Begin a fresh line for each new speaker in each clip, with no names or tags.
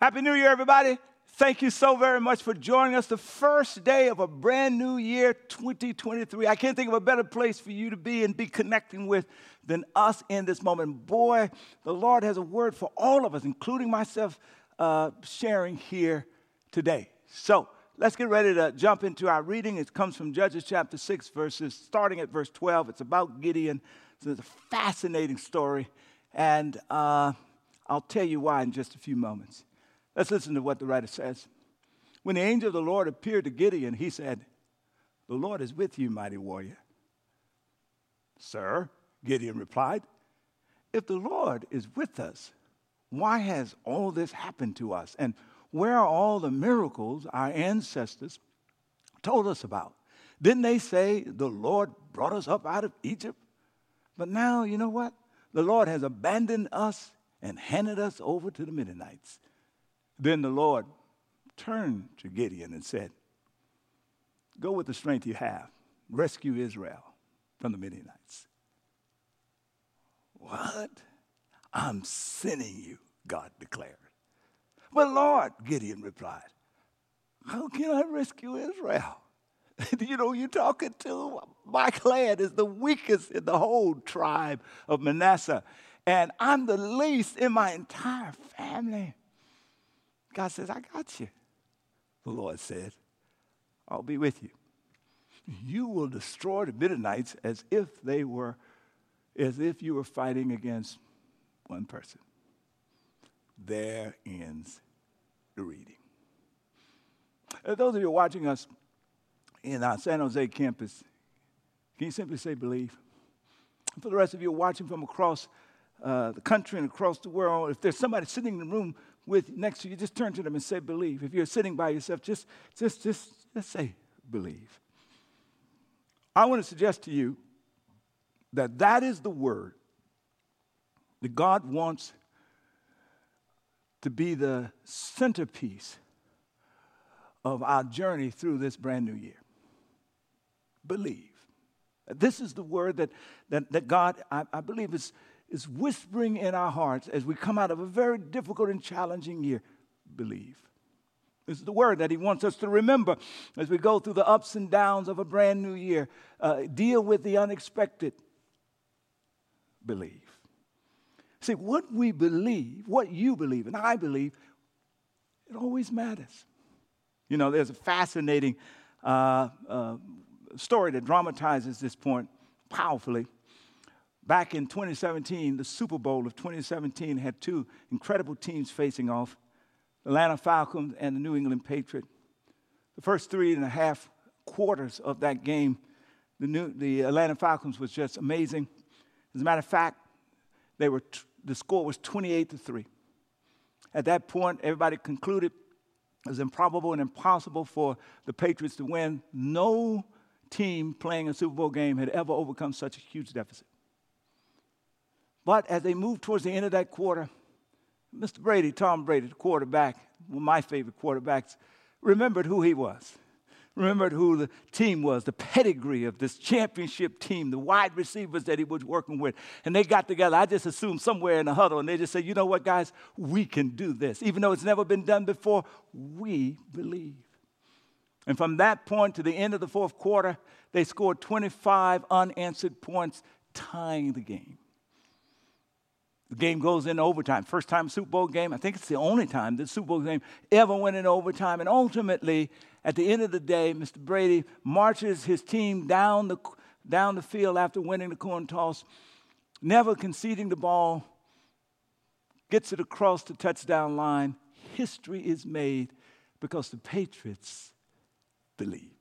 Happy New Year, everybody. Thank you so very much for joining us the first day of a brand new year, 2023. I can't think of a better place for you to be and be connecting with than us in this moment. Boy, the Lord has a word for all of us, including myself, uh, sharing here today. So let's get ready to jump into our reading. It comes from Judges chapter 6, verses starting at verse 12. It's about Gideon. So it's a fascinating story, and uh, I'll tell you why in just a few moments. Let's listen to what the writer says. When the angel of the Lord appeared to Gideon, he said, The Lord is with you, mighty warrior. Sir, Gideon replied, If the Lord is with us, why has all this happened to us? And where are all the miracles our ancestors told us about? Didn't they say the Lord brought us up out of Egypt? But now, you know what? The Lord has abandoned us and handed us over to the Midianites. Then the Lord turned to Gideon and said, Go with the strength you have, rescue Israel from the Midianites. What? I'm sending you, God declared. But Lord, Gideon replied, How can I rescue Israel? you know, you're talking to my clan is the weakest in the whole tribe of Manasseh, and I'm the least in my entire family. God says, I got you. The Lord said, I'll be with you. You will destroy the Midianites as if they were, as if you were fighting against one person. There ends the reading. Uh, those of you watching us in our San Jose campus, can you simply say believe? For the rest of you watching from across uh, the country and across the world, if there's somebody sitting in the room with next to you, just turn to them and say, believe. If you're sitting by yourself, just, just, just, just say, believe. I want to suggest to you that that is the word that God wants to be the centerpiece of our journey through this brand new year. Believe. This is the word that, that, that God, I, I believe, is is whispering in our hearts as we come out of a very difficult and challenging year believe. This is the word that he wants us to remember as we go through the ups and downs of a brand new year. Uh, deal with the unexpected. Believe. See, what we believe, what you believe, and I believe, it always matters. You know, there's a fascinating uh, uh, story that dramatizes this point powerfully. Back in 2017, the Super Bowl of 2017 had two incredible teams facing off the Atlanta Falcons and the New England Patriots. The first three and a half quarters of that game, the, new, the Atlanta Falcons was just amazing. As a matter of fact, they were t- the score was 28 to 3. At that point, everybody concluded it was improbable and impossible for the Patriots to win. No team playing a Super Bowl game had ever overcome such a huge deficit. But as they moved towards the end of that quarter, Mr. Brady, Tom Brady, the quarterback, one of my favorite quarterbacks, remembered who he was. Remembered who the team was, the pedigree of this championship team, the wide receivers that he was working with. And they got together, I just assumed somewhere in the huddle, and they just said, you know what, guys, we can do this. Even though it's never been done before, we believe. And from that point to the end of the fourth quarter, they scored 25 unanswered points, tying the game. The game goes into overtime. First time Super Bowl game. I think it's the only time the Super Bowl game ever went into overtime. And ultimately, at the end of the day, Mr. Brady marches his team down the, down the field after winning the coin toss, never conceding the ball, gets it across the touchdown line. History is made because the Patriots believe.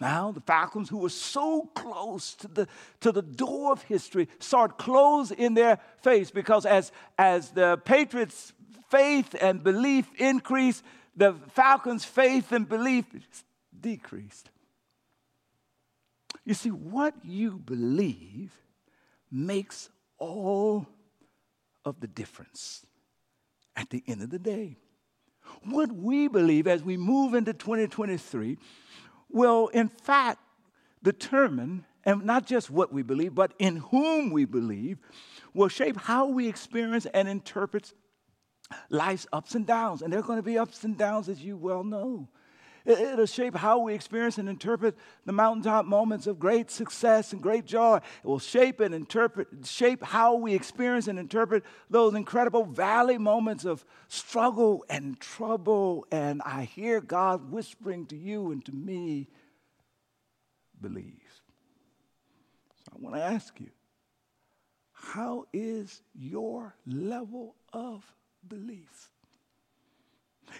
Now, the Falcons, who were so close to the, to the door of history, saw it close in their face because as, as the Patriots' faith and belief increased, the Falcons' faith and belief decreased. You see, what you believe makes all of the difference at the end of the day. What we believe as we move into 2023 will, in fact, determine, and not just what we believe, but in whom we believe, will shape how we experience and interpret life's ups and downs, and there are going to be ups and downs, as you well know. It'll shape how we experience and interpret the mountaintop moments of great success and great joy. It will shape and interpret, shape how we experience and interpret those incredible valley moments of struggle and trouble. And I hear God whispering to you and to me, believe. So I want to ask you, how is your level of belief?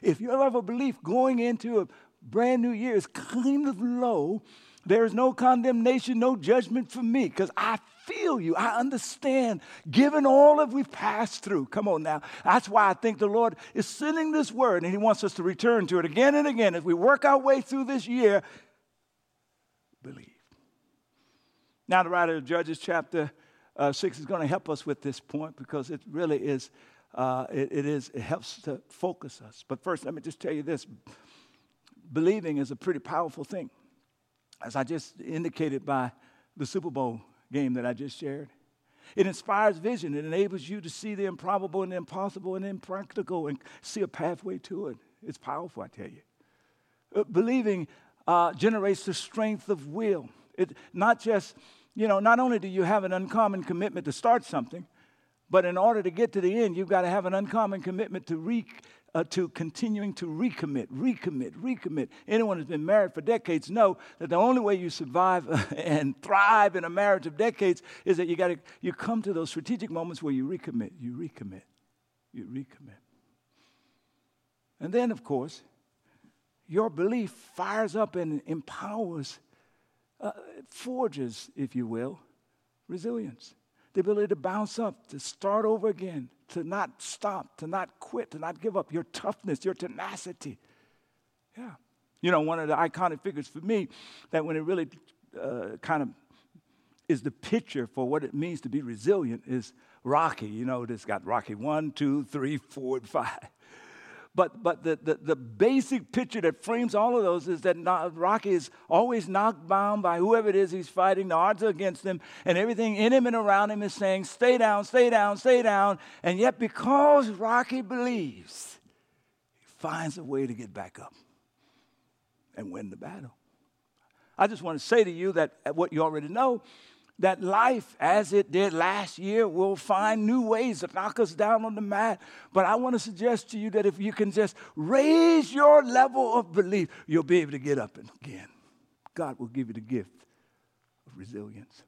If your level of belief going into a brand new year is kind of low, there is no condemnation, no judgment for me because I feel you. I understand, given all that we've passed through. Come on now. That's why I think the Lord is sending this word and He wants us to return to it again and again as we work our way through this year. Believe. Now, the writer of Judges chapter uh, 6 is going to help us with this point because it really is, uh, it, it is, it helps to focus us. But first, let me just tell you this believing is a pretty powerful thing. As I just indicated by the Super Bowl game that I just shared, it inspires vision. It enables you to see the improbable and the impossible and the impractical and see a pathway to it. It's powerful, I tell you. Uh, believing uh, generates the strength of will. It not just, you know, not only do you have an uncommon commitment to start something, but in order to get to the end, you've got to have an uncommon commitment to re, uh, to continuing to recommit, recommit, recommit. Anyone who's been married for decades know that the only way you survive and thrive in a marriage of decades is that you got to you come to those strategic moments where you recommit, you recommit, you recommit. And then, of course, your belief fires up and empowers, uh, forges, if you will, resilience the ability to bounce up, to start over again, to not stop, to not quit, to not give up, your toughness, your tenacity. Yeah. You know, one of the iconic figures for me that when it really uh, kind of is the picture for what it means to be resilient is Rocky. You know, this got Rocky one, two, three, four, and five. But, but the, the, the, basic picture that frames all of those is that Rocky is always knocked down by whoever it is he's fighting. The odds are against him, and everything in him and around him is saying, Stay down, stay down, stay down. And yet, because Rocky believes, he finds a way to get back up and win the battle. I just want to say to you that uh, what you already know that life, as it did last year, will find new ways to knock us down on the mat. But I want to suggest to you that if you can just raise your level of belief, you'll be able to get up again. God will give you the gift of resilience.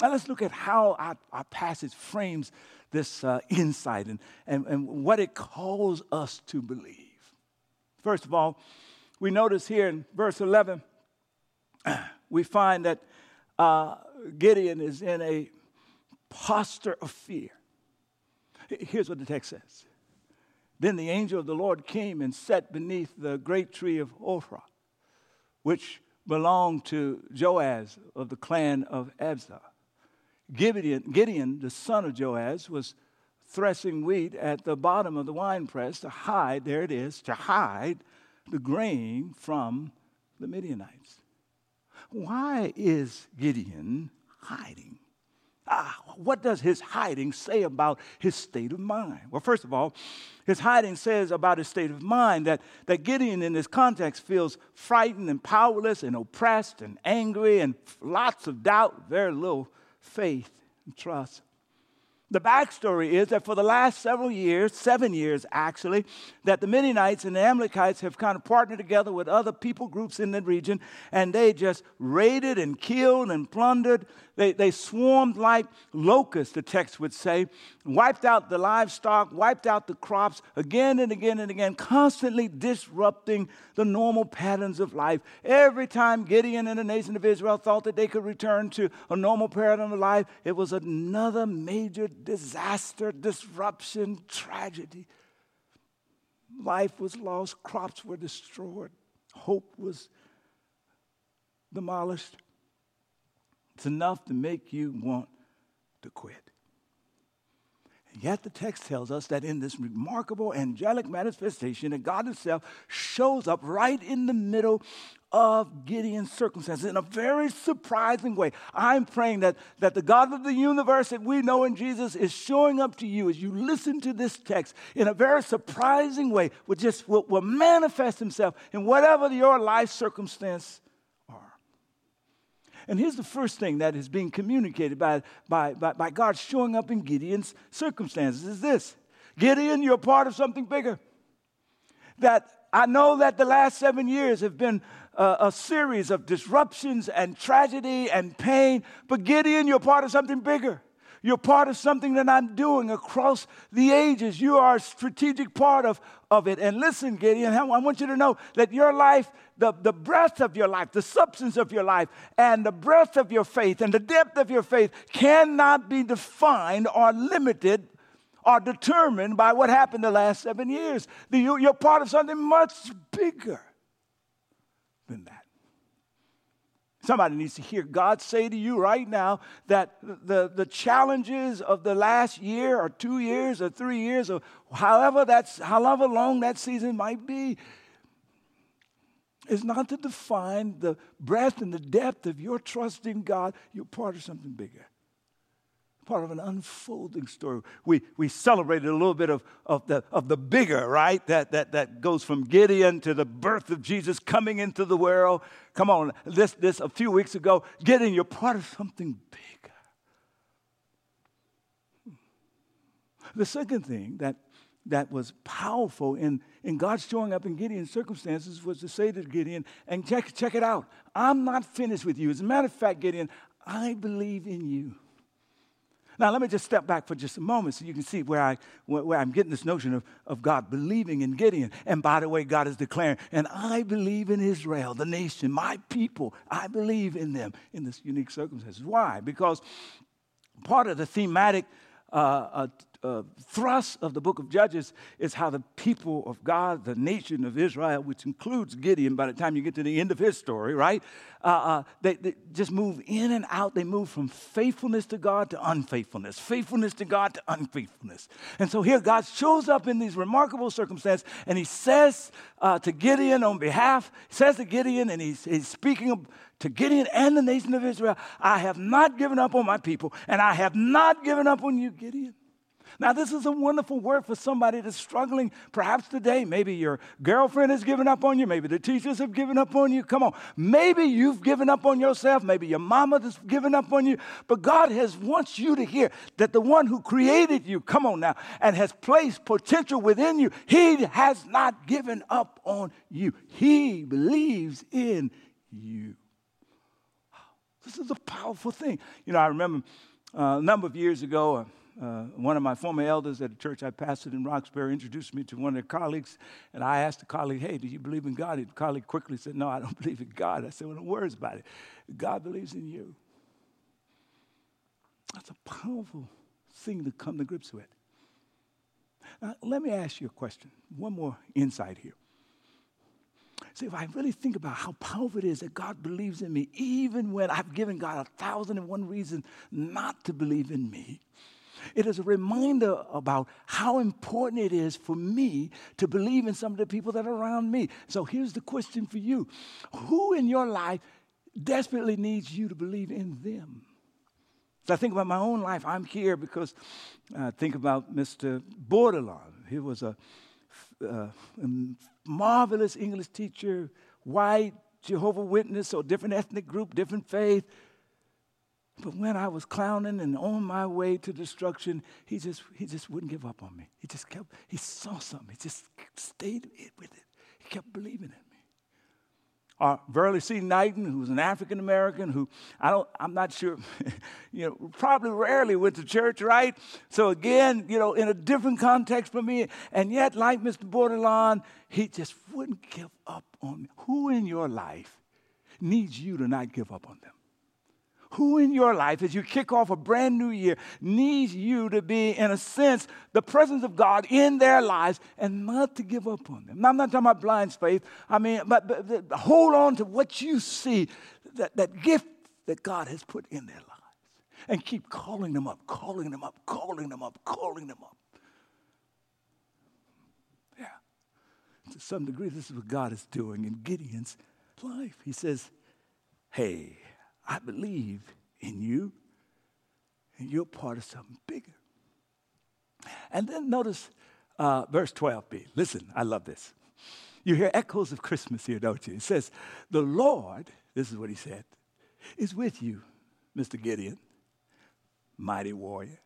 Now let's look at how our, our passage frames this uh, insight and, and, and what it calls us to believe. First of all, we notice here in verse 11, we find that uh, Gideon is in a posture of fear. Here's what the text says Then the angel of the Lord came and sat beneath the great tree of Ophrah, which belonged to Joash of the clan of Abiezer. Gideon, Gideon, the son of Joash, was threshing wheat at the bottom of the winepress to hide, there it is, to hide the grain from the Midianites. Why is Gideon hiding? Ah, what does his hiding say about his state of mind? Well, first of all, his hiding says about his state of mind that, that Gideon, in this context, feels frightened and powerless and oppressed and angry and lots of doubt, very little faith and trust. The backstory is that for the last several years, seven years actually, that the Midianites and the Amalekites have kind of partnered together with other people groups in the region, and they just raided and killed and plundered they, they swarmed like locusts, the text would say, wiped out the livestock, wiped out the crops again and again and again, constantly disrupting the normal patterns of life. Every time Gideon and the nation of Israel thought that they could return to a normal pattern of life, it was another major disaster, disruption, tragedy. Life was lost, crops were destroyed, hope was demolished. It's enough to make you want to quit. And Yet the text tells us that in this remarkable angelic manifestation, that God Himself shows up right in the middle of Gideon's circumstances in a very surprising way. I'm praying that, that the God of the universe that we know in Jesus is showing up to you as you listen to this text in a very surprising way, will just will, will manifest Himself in whatever your life circumstance and here's the first thing that is being communicated by, by, by, by God showing up in Gideon's circumstances is this Gideon, you're part of something bigger. That I know that the last seven years have been a, a series of disruptions and tragedy and pain, but Gideon, you're part of something bigger. You're part of something that I'm doing across the ages. You are a strategic part of, of it. And listen, Gideon, I want you to know that your life, the, the breadth of your life, the substance of your life, and the breadth of your faith and the depth of your faith cannot be defined or limited or determined by what happened the last seven years. You're part of something much bigger than that. Somebody needs to hear God say to you right now that the, the challenges of the last year or two years or three years or however that's however long that season might be is not to define the breadth and the depth of your trust in God. You're part of something bigger part of an unfolding story. We, we celebrated a little bit of, of, the, of the bigger, right? That, that, that goes from Gideon to the birth of Jesus coming into the world. Come on, this, this a few weeks ago, Gideon, you're part of something bigger. The second thing that, that was powerful in, in God showing up in Gideon's circumstances was to say to Gideon, and check, check it out, I'm not finished with you. As a matter of fact, Gideon, I believe in you. Now, let me just step back for just a moment so you can see where, I, where I'm getting this notion of, of God believing in Gideon. And by the way, God is declaring, and I believe in Israel, the nation, my people. I believe in them in this unique circumstances. Why? Because part of the thematic uh, uh, thrust of the book of Judges is how the people of God, the nation of Israel, which includes Gideon by the time you get to the end of his story, right? Uh, uh, they, they, just move in and out. They move from faithfulness to God to unfaithfulness, faithfulness to God to unfaithfulness. And so here God shows up in these remarkable circumstances and he says uh, to Gideon on behalf, says to Gideon, and he's, he's speaking to Gideon and the nation of Israel, I have not given up on my people, and I have not given up on you, Gideon. Now, this is a wonderful word for somebody that's struggling perhaps today. Maybe your girlfriend has given up on you. Maybe the teachers have given up on you. Come on. Maybe you've given up on yourself. Maybe your mama has given up on you. But God has wants you to hear that the one who created you, come on now, and has placed potential within you, he has not given up on you. He believes in you. This is a powerful thing. You know, I remember uh, a number of years ago, uh, uh, one of my former elders at a church I pastored in Roxbury introduced me to one of their colleagues, and I asked the colleague, Hey, do you believe in God? And The colleague quickly said, No, I don't believe in God. I said, Well, no words about it. God believes in you. That's a powerful thing to come to grips with. Now, let me ask you a question. One more insight here. See, if I really think about how powerful it is that God believes in me, even when I've given God a thousand and one reasons not to believe in me, it is a reminder about how important it is for me to believe in some of the people that are around me. So here's the question for you Who in your life desperately needs you to believe in them? So I think about my own life. I'm here because I think about Mr. Bordelon. He was a, uh, marvelous English teacher, white, Jehovah Witness, or different ethnic group, different faith. But when I was clowning and on my way to destruction, he just, he just wouldn't give up on me. He just kept, he saw something. He just stayed with it. He kept believing in me. Uh, or Burley C. Knighton, who was an African American, who I don't, I'm not sure, you know, probably rarely went to church, right? So again, you know, in a different context for me, and yet, like Mr. Bordelon, he just wouldn't give up on me. Who in your life needs you to not give up on them? Who in your life, as you kick off a brand new year, needs you to be, in a sense, the presence of God in their lives and not to give up on them? Now, I'm not talking about blind faith. I mean, but, but, but hold on to what you see, that, that gift that God has put in their lives. and keep calling them up, calling them up, calling them up, calling them up. Yeah. To some degree, this is what God is doing in Gideon's life. He says, Hey, I believe in you, and you're part of something bigger. And then notice uh, verse 12b. Listen, I love this. You hear echoes of Christmas here, don't you? It says, The Lord, this is what he said, is with you, Mr. Gideon, mighty warrior.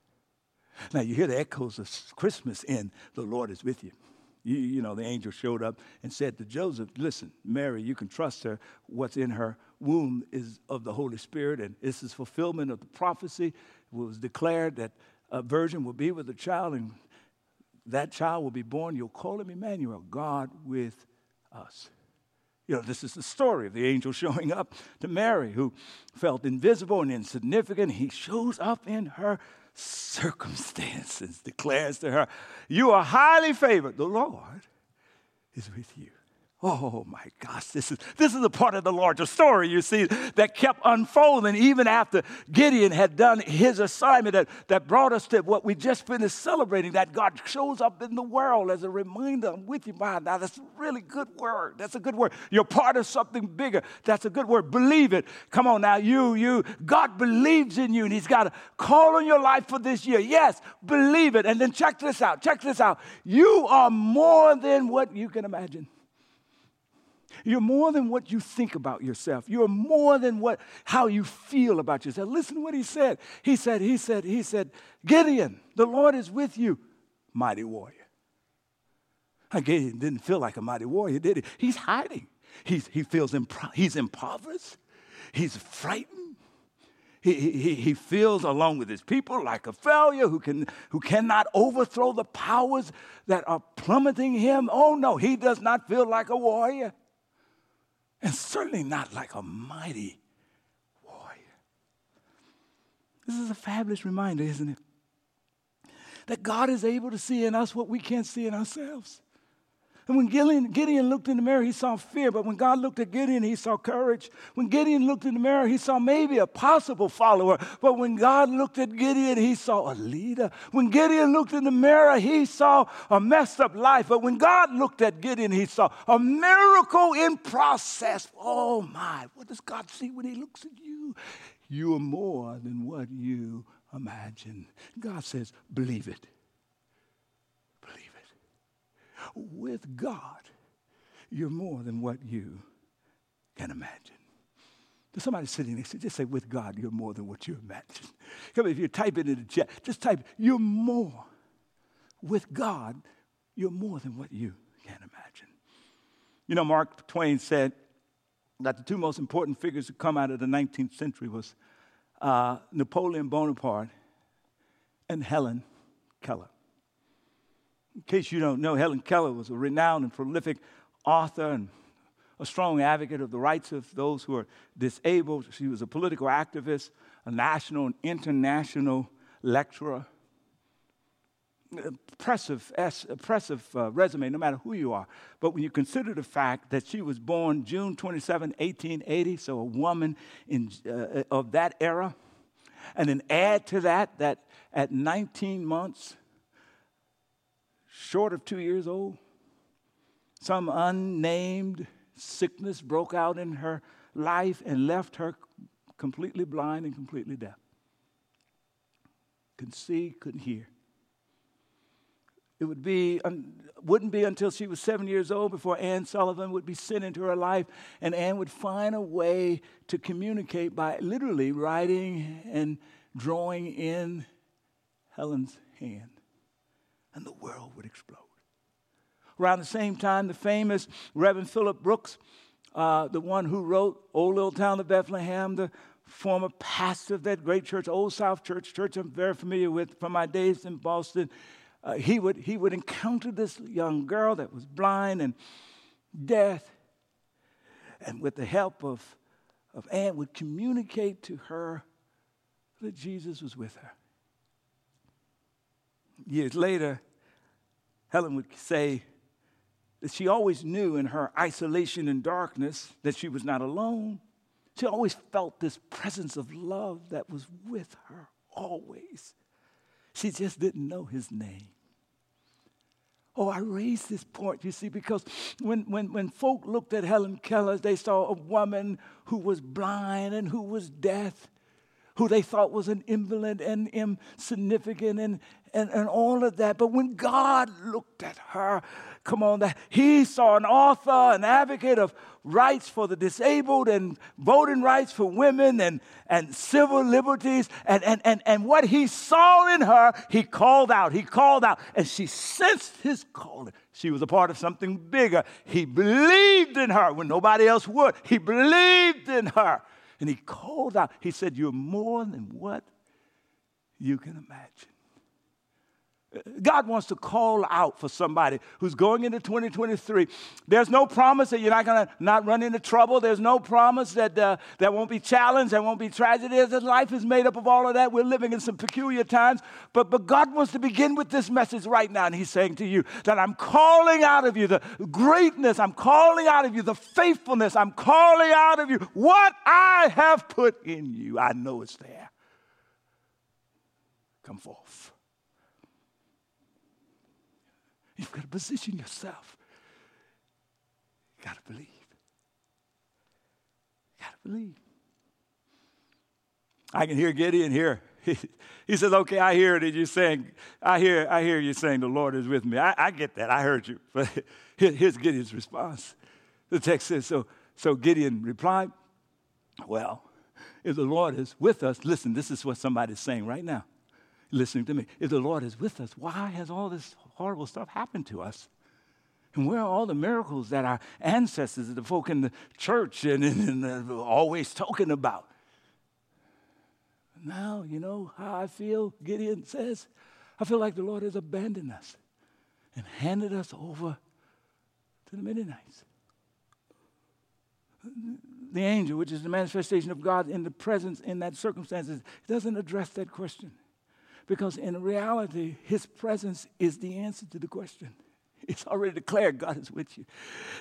Now, you hear the echoes of Christmas in The Lord is with you. You, you, know, the angel showed up and said to Joseph, Listen, Mary, you can trust her. What's in her womb is of the Holy Spirit, and this is fulfillment of the prophecy. It was declared that a virgin will be with a child, and that child will be born. You'll call him Emmanuel, God with us. You know, this is the story of the angel showing up to Mary, who felt invisible and insignificant. He shows up in her circumstances, declares to her, You are highly favored. The Lord is with you. Oh my gosh, this is, this is a part of the larger story, you see, that kept unfolding even after Gideon had done his assignment that, that brought us to what we just finished celebrating that God shows up in the world as a reminder. I'm with you, man. Now, that's a really good word. That's a good word. You're part of something bigger. That's a good word. Believe it. Come on now, you, you, God believes in you and He's got a call on your life for this year. Yes, believe it. And then check this out. Check this out. You are more than what you can imagine. You're more than what you think about yourself. You're more than what how you feel about yourself. Listen to what he said. He said, he said, he said, Gideon, the Lord is with you, mighty warrior. Gideon didn't feel like a mighty warrior, did he? He's hiding. He's, he feels impro- he's impoverished. He's frightened. He, he, he feels along with his people like a failure who, can, who cannot overthrow the powers that are plummeting him. Oh no, he does not feel like a warrior and certainly not like a mighty warrior. This is a fabulous reminder, isn't it? That God is able to see in us what we can't see in ourselves. And when Gideon, Gideon, looked in the mirror, he saw fear. But when God looked at Gideon, he saw courage. When Gideon looked in the mirror, he saw maybe a possible follower. But when God looked at Gideon, he saw a leader. When Gideon looked in the mirror, he saw a messed up life. But when God looked at Gideon, he saw a miracle in process. Oh my, what does God see when he looks at you? You are more than what you imagine. God says, believe it. With God, you're more than what you can imagine. There's somebody sitting next to you, just say, with God, you're more than what you imagine. Come on, if you type it in the chat, just type, you're more. With God, you're more than what you can imagine. You know, Mark Twain said that the two most important figures to come out of the 19th century was uh, Napoleon Bonaparte and Helen Keller. In case you don't know, Helen Keller was a renowned and prolific author and a strong advocate of the rights of those who are disabled. She was a political activist, a national and international lecturer. Impressive, impressive uh, resume, no matter who you are. But when you consider the fact that she was born June 27, 1880, so a woman in, uh, of that era, and then add to that that at 19 months, short of two years old. Some unnamed sickness broke out in her life and left her completely blind and completely deaf. Couldn't see, couldn't hear. It would be, wouldn't be until she was seven years old before Anne Sullivan would be sent into her life, and Anne would find a way to communicate by literally writing and drawing in Helen's hand and the world would explode. Around the same time, the famous Reverend Phillips Brooks, uh, the one who wrote O Little Town of Bethlehem, the former pastor of that great church, Old South Church, church I'm very familiar with from my days in Boston, uh, he, would, he would encounter this young girl that was blind and deaf, and with the help of, of Anne, would communicate to her that Jesus was with her. Years later, Helen would say that she always knew in her isolation and darkness that she was not alone. She always felt this presence of love that was with her, always. She just didn't know his name. Oh, I raised this point, you see, because when, when, when folk looked at Helen Keller, they saw a woman who was blind and who was deaf, who they thought was an invalid and insignificant and, and, and all of that. But when God looked at her, come on, that he saw an author, an advocate of rights for the disabled and voting rights for women and, and civil liberties. And, and, and, and what he saw in her, he called out. He called out. And she sensed his calling. She was a part of something bigger. He believed in her when nobody else would. He believed in her. And he called out. He said, You're more than what you can imagine. God wants to call out for somebody who's going into 2023. There's no promise that you're not going to not run into trouble. There's no promise that uh, there won't be challenge, there won't be tragedy. Life is made up of all of that. We're living in some peculiar times. But, but God wants to begin with this message right now. And He's saying to you that I'm calling out of you the greatness, I'm calling out of you the faithfulness, I'm calling out of you what I have put in you. I know it's there. Come forth. You've got to position yourself. You got to believe. You got to believe. I can hear Gideon here. He, he says, Okay, I hear that you're saying, I hear, I hear you saying the Lord is with me. I, I get that. I heard you. But here's Gideon's response. The text says, So, so Gideon replied, Well, if the Lord is with us, listen, this is what somebody's saying right now. Listening to me. If the Lord is with us, why has all this horrible stuff happened to us. And where are all the miracles that our ancestors, the folk in the church, and, and, and always talking about? Now, you know how I feel, Gideon says? I feel like the Lord has abandoned us and handed us over to the Midianites. The angel, which is the manifestation of God in the presence in that circumstances, doesn't address that question. Because in reality, his presence is the answer to the question. It's already declared God is with you.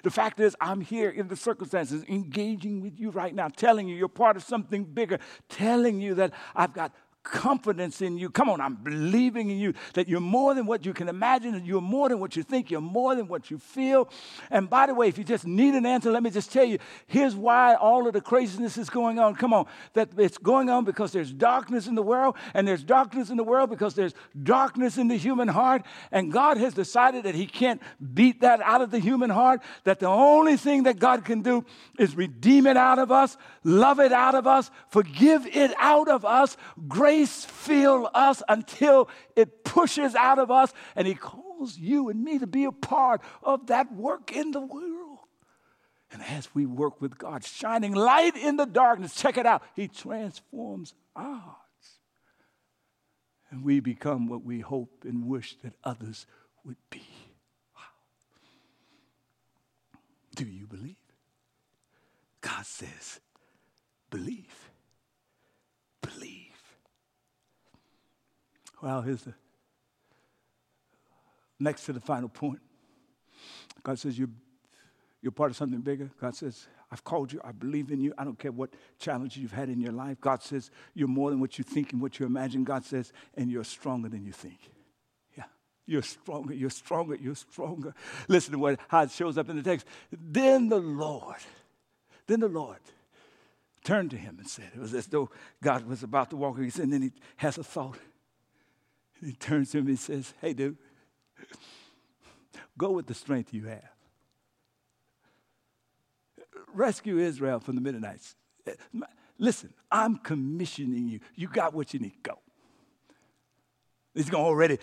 The fact is, I'm here in the circumstances, engaging with you right now, telling you you're part of something bigger, telling you that I've got confidence in you. Come on, I'm believing in you that you're more than what you can imagine, and you're more than what you think, you're more than what you feel. And by the way, if you just need an answer, let me just tell you here's why all of the craziness is going on. Come on, that it's going on because there's darkness in the world, and there's darkness in the world because there's darkness in the human heart, and God has decided that He can't beat that out of the human heart, that the only thing that God can do is redeem it out of us, love it out of us, forgive it out of us, grace grace fill us until it pushes out of us and He calls you and me to be a part of that work in the world. And as we work with God, shining light in the darkness, check it out, He transforms hearts. And we become what we hope and wish that others would be. Wow. Do you believe? God says. Believe. Well, here's the next to the final point. God says, You're, you're part of something bigger. God says, I've called you. I believe in you. I don't care what challenges you've had in your life. God says, You're more than what you think and what you imagine. God says, and you're stronger than you think. Yeah. You're stronger, you're stronger, you're stronger. Listen to what, how it shows up in the text. Then the Lord, then the Lord turned to him and said, It was as though God was about to walk. He said, and then he has a thought. He turns to me and says, Hey, dude, go with the strength you have. Rescue Israel from the Midianites. Listen, I'm commissioning you. You got what you need. Go. He's going to already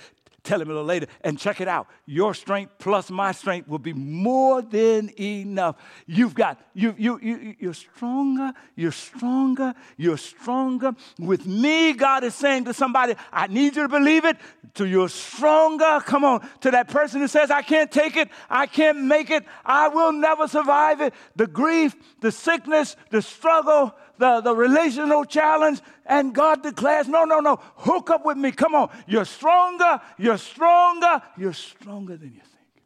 tell him a little later. And check it out. Your strength plus my strength will be more than enough. You've got, you, you, you, you're stronger, you're stronger, you're stronger. With me, God is saying to somebody, I need you to believe it. To you're stronger. Come on. To that person who says, I can't take it, I can't make it, I will never survive it. The grief, the sickness, the struggle, the, the relational challenge, and God declares, No, no, no, hook up with me. Come on. You're stronger, you're stronger, you're stronger than you think.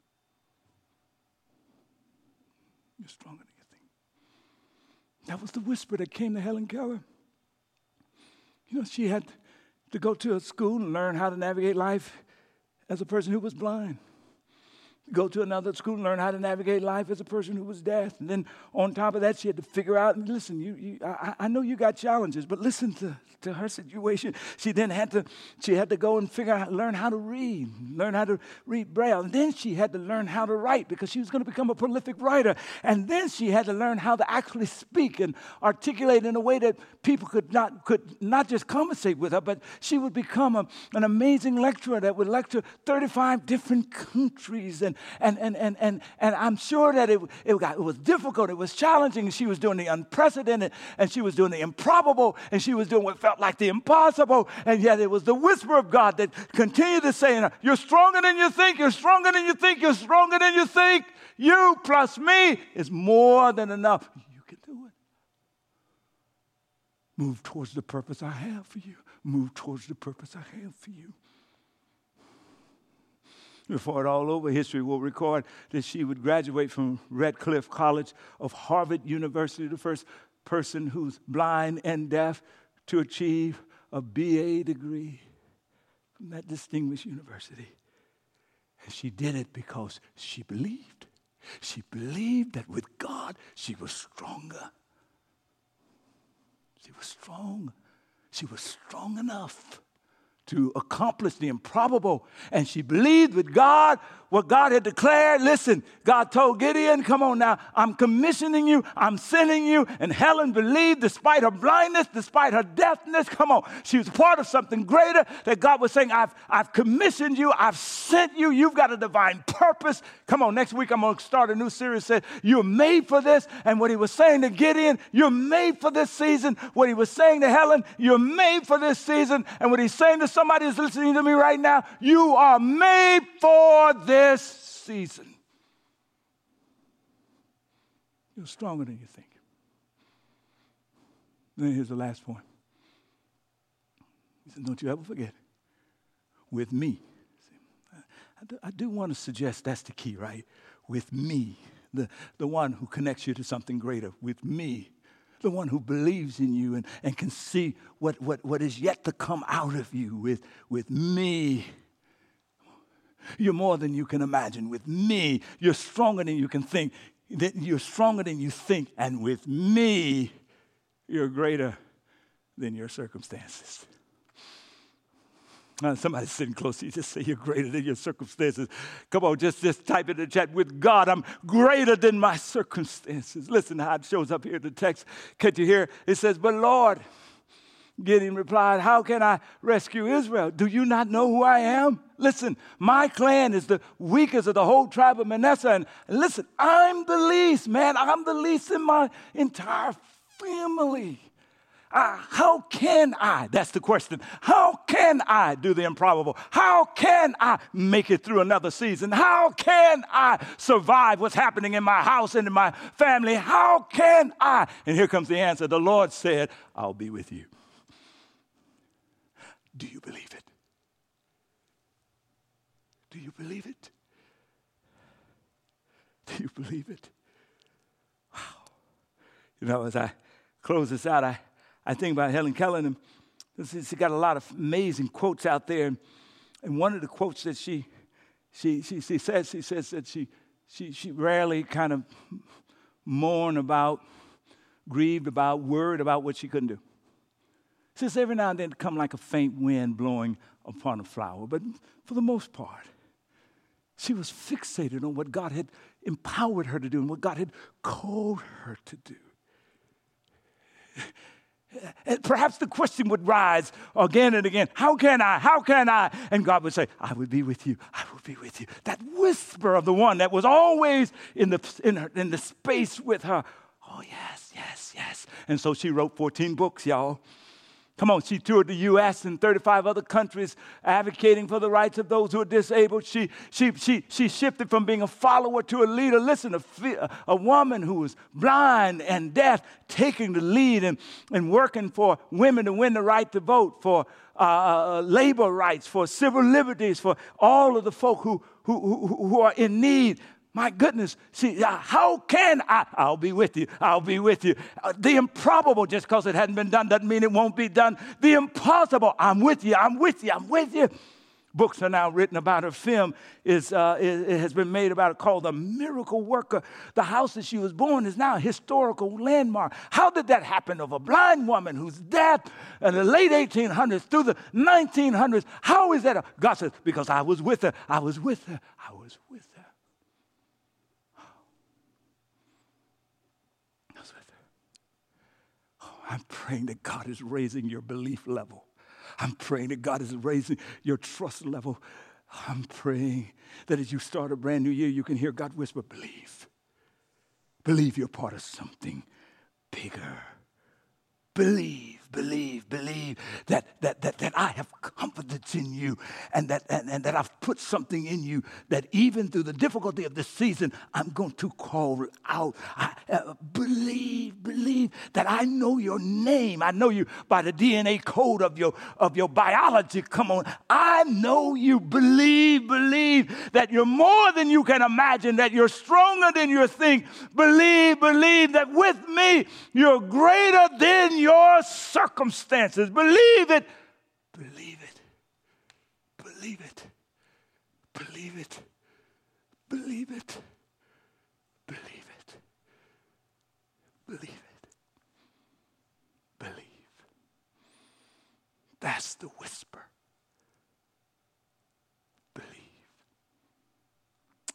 You're stronger than you think. That was the whisper that came to Helen Keller. You know, she had to go to a school and learn how to navigate life as a person who was blind go to another school and learn how to navigate life as a person who was deaf. And then on top of that, she had to figure out, and listen, you, you I, I, know you got challenges, but listen to, to her situation. She then had to, she had to go and figure out, learn how to read, learn how to read Braille. And then she had to learn how to write because she was going to become a prolific writer. And then she had to learn how to actually speak and articulate in a way that people could not, could not just conversate with her, but she would become a, an amazing lecturer that would lecture 35 different countries and and, and, and, and, and I'm sure that it, it, got, it was difficult, it was challenging. She was doing the unprecedented, and she was doing the improbable, and she was doing what felt like the impossible. And yet it was the whisper of God that continued to say, You're stronger than you think, you're stronger than you think, you're stronger than you think. You plus me is more than enough. You can do it. Move towards the purpose I have for you. Move towards the purpose I have for you before it all over, history will record that she would graduate from Radcliffe College of Harvard University, the first person who's blind and deaf to achieve a BA degree from that distinguished university. And she did it because she believed. She believed that with God, she was stronger. She was strong. She was strong enough to accomplish the improbable. And she believed with God what God had declared. Listen, God told Gideon, Come on now, I'm commissioning you, I'm sending you. And Helen believed despite her blindness, despite her deafness. Come on, she was part of something greater that God was saying, I've, I've commissioned you, I've sent you, you've got a divine purpose. Come on, next week I'm going to start a new series. Said, You're made for this. And what he was saying to Gideon, You're made for this season. What he was saying to Helen, You're made for this season. And what he's saying to somebody is listening to me right now, You are made for this season. You're stronger than you think. then here's the last point. He said, Don't you ever forget, with me. I do, I do want to suggest that's the key, right? With me, the, the one who connects you to something greater, with me, the one who believes in you and, and can see what, what, what is yet to come out of you, with, with me. You're more than you can imagine. With me, you're stronger than you can think. You're stronger than you think. And with me, you're greater than your circumstances. Uh, somebody's sitting close to you, just say you're greater than your circumstances. Come on, just, just type in the chat with God, I'm greater than my circumstances. Listen how it shows up here in the text. Can't you hear? It says, But Lord, Gideon replied, How can I rescue Israel? Do you not know who I am? Listen, my clan is the weakest of the whole tribe of Manasseh. And listen, I'm the least, man. I'm the least in my entire family. How can I? That's the question. How can I do the improbable? How can I make it through another season? How can I survive what's happening in my house and in my family? How can I? And here comes the answer. The Lord said, I'll be with you. Do you believe it? Do you believe it? Do you believe it? Wow. You know, as I close this out, I, I think about Helen Keller, and she got a lot of amazing quotes out there. And one of the quotes that she, she, she, she says, she says that she, she, she rarely kind of mourned about, grieved about, worried about what she couldn't do. Just every now and then come like a faint wind blowing upon a flower. But for the most part, she was fixated on what God had empowered her to do and what God had called her to do. And perhaps the question would rise again and again How can I? How can I? And God would say, I will be with you. I will be with you. That whisper of the one that was always in the, in, her, in the space with her. Oh, yes, yes, yes. And so she wrote 14 books, y'all. Come on, she toured the U.S. and 35 other countries advocating for the rights of those who are disabled. She, she, she, she shifted from being a follower to a leader. Listen, a, a woman who was blind and deaf taking the lead and, and working for women to win the right to vote, for uh, uh labor rights, for civil liberties, for all of the folk who, who, who, who are in need. My goodness. See, how can I? I'll be with you. I'll be with you. Uh, the improbable, just because it hadn't been done, doesn't mean it won't be done. The impossible, I'm with you. I'm with you. I'm with you. Books are now written about her. Film is, uh, it, has been made about it called The Miracle Worker. The house that she was born is now a historical landmark. How did that happen of a blind woman who's deaf in the late 1800s through the 1900s? How is that? God says, because I was with her. I was with her. I was with her. I was with her. Oh, I'm praying that God is raising your belief level. I'm praying that God is raising your trust level. I'm praying that as you start a brand new year, you can hear God whisper, believe. Believe you're part of something bigger. Believe believe, believe that, that, that, that I have confidence in you and that, and, and that I've put something in you that even through the difficulty of this season, I'm going to call out. I, uh, believe, believe that I know your name. I know you by the DNA code of your, of your biology. Come on. I know you. Believe, believe that you're more than you can imagine, that you're stronger than you think. Believe, believe that with me, you're greater than your circumstances. Believe it. Believe it. Believe it. Believe it. Believe it. Believe it. Believe it. Believe. That's the whisper. Believe.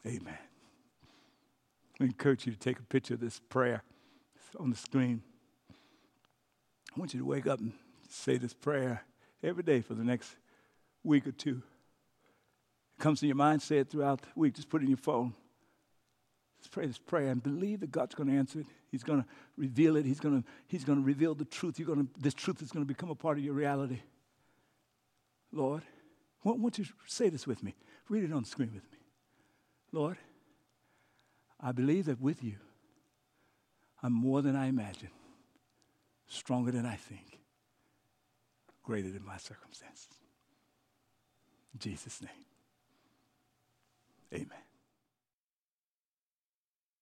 Amen. I encourage you to take a picture of this prayer. On the screen. I want you to wake up and say this prayer every day for the next week or two. It comes to your mind, say it throughout the week. Just put it in your phone. Just pray this prayer and believe that God's going to answer it. He's going to reveal it. He's going to, he's going to reveal the truth. You're going to, this truth is going to become a part of your reality. Lord, I want you say this with me. Read it on the screen with me. Lord, I believe that with you, I'm more than I imagine stronger than I think, greater than my circumstances. In Jesus' name, amen.